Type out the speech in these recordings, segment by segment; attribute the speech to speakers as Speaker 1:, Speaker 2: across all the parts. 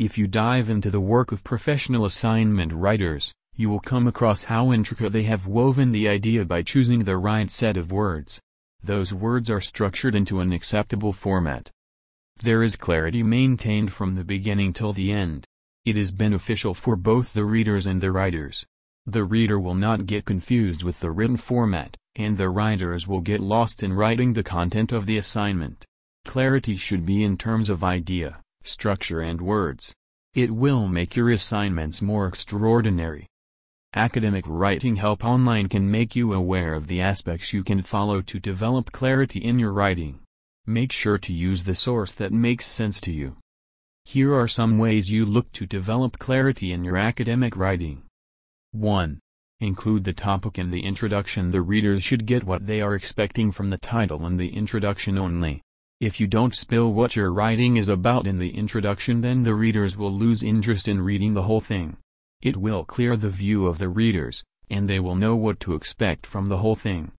Speaker 1: If you dive into the work of professional assignment writers, you will come across how intricate they have woven the idea by choosing the right set of words. Those words are structured into an acceptable format. There is clarity maintained from the beginning till the end. It is beneficial for both the readers and the writers. The reader will not get confused with the written format, and the writers will get lost in writing the content of the assignment. Clarity should be in terms of idea, structure and words. It will make your assignments more extraordinary. Academic Writing Help Online can make you aware of the aspects you can follow to develop clarity in your writing. Make sure to use the source that makes sense to you. Here are some ways you look to develop clarity in your academic writing. 1. Include the topic in the introduction. The readers should get what they are expecting from the title and the introduction only. If you don't spill what your writing is about in the introduction then the readers will lose interest in reading the whole thing. It will clear the view of the readers, and they will know what to expect from the whole thing.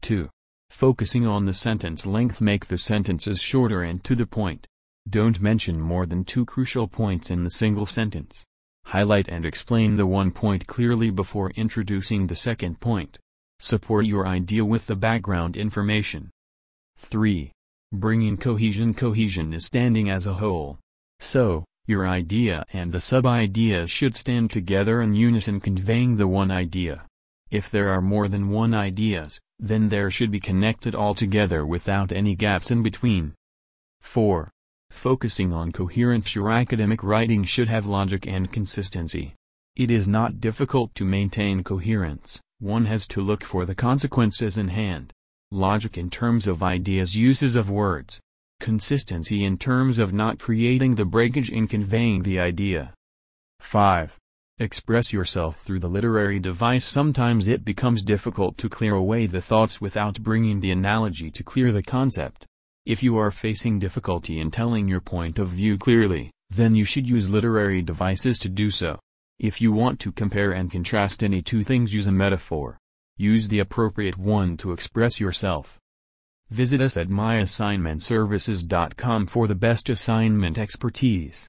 Speaker 1: 2. Focusing on the sentence length make the sentences shorter and to the point. Don't mention more than two crucial points in the single sentence. Highlight and explain the one point clearly before introducing the second point. Support your idea with the background information. 3. Bringing cohesion Cohesion is standing as a whole. So, your idea and the sub-idea should stand together in unison conveying the one idea. If there are more than one ideas, then there should be connected all together without any gaps in between. 4. Focusing on coherence Your academic writing should have logic and consistency. It is not difficult to maintain coherence, one has to look for the consequences in hand. Logic in terms of ideas uses of words, Consistency in terms of not creating the breakage in conveying the idea. 5. Express yourself through the literary device Sometimes it becomes difficult to clear away the thoughts without bringing the analogy to clear the concept. If you are facing difficulty in telling your point of view clearly, then you should use literary devices to do so. If you want to compare and contrast any two things use a metaphor. Use the appropriate one to express yourself. Visit us at myassignmentservices.com for the best assignment expertise.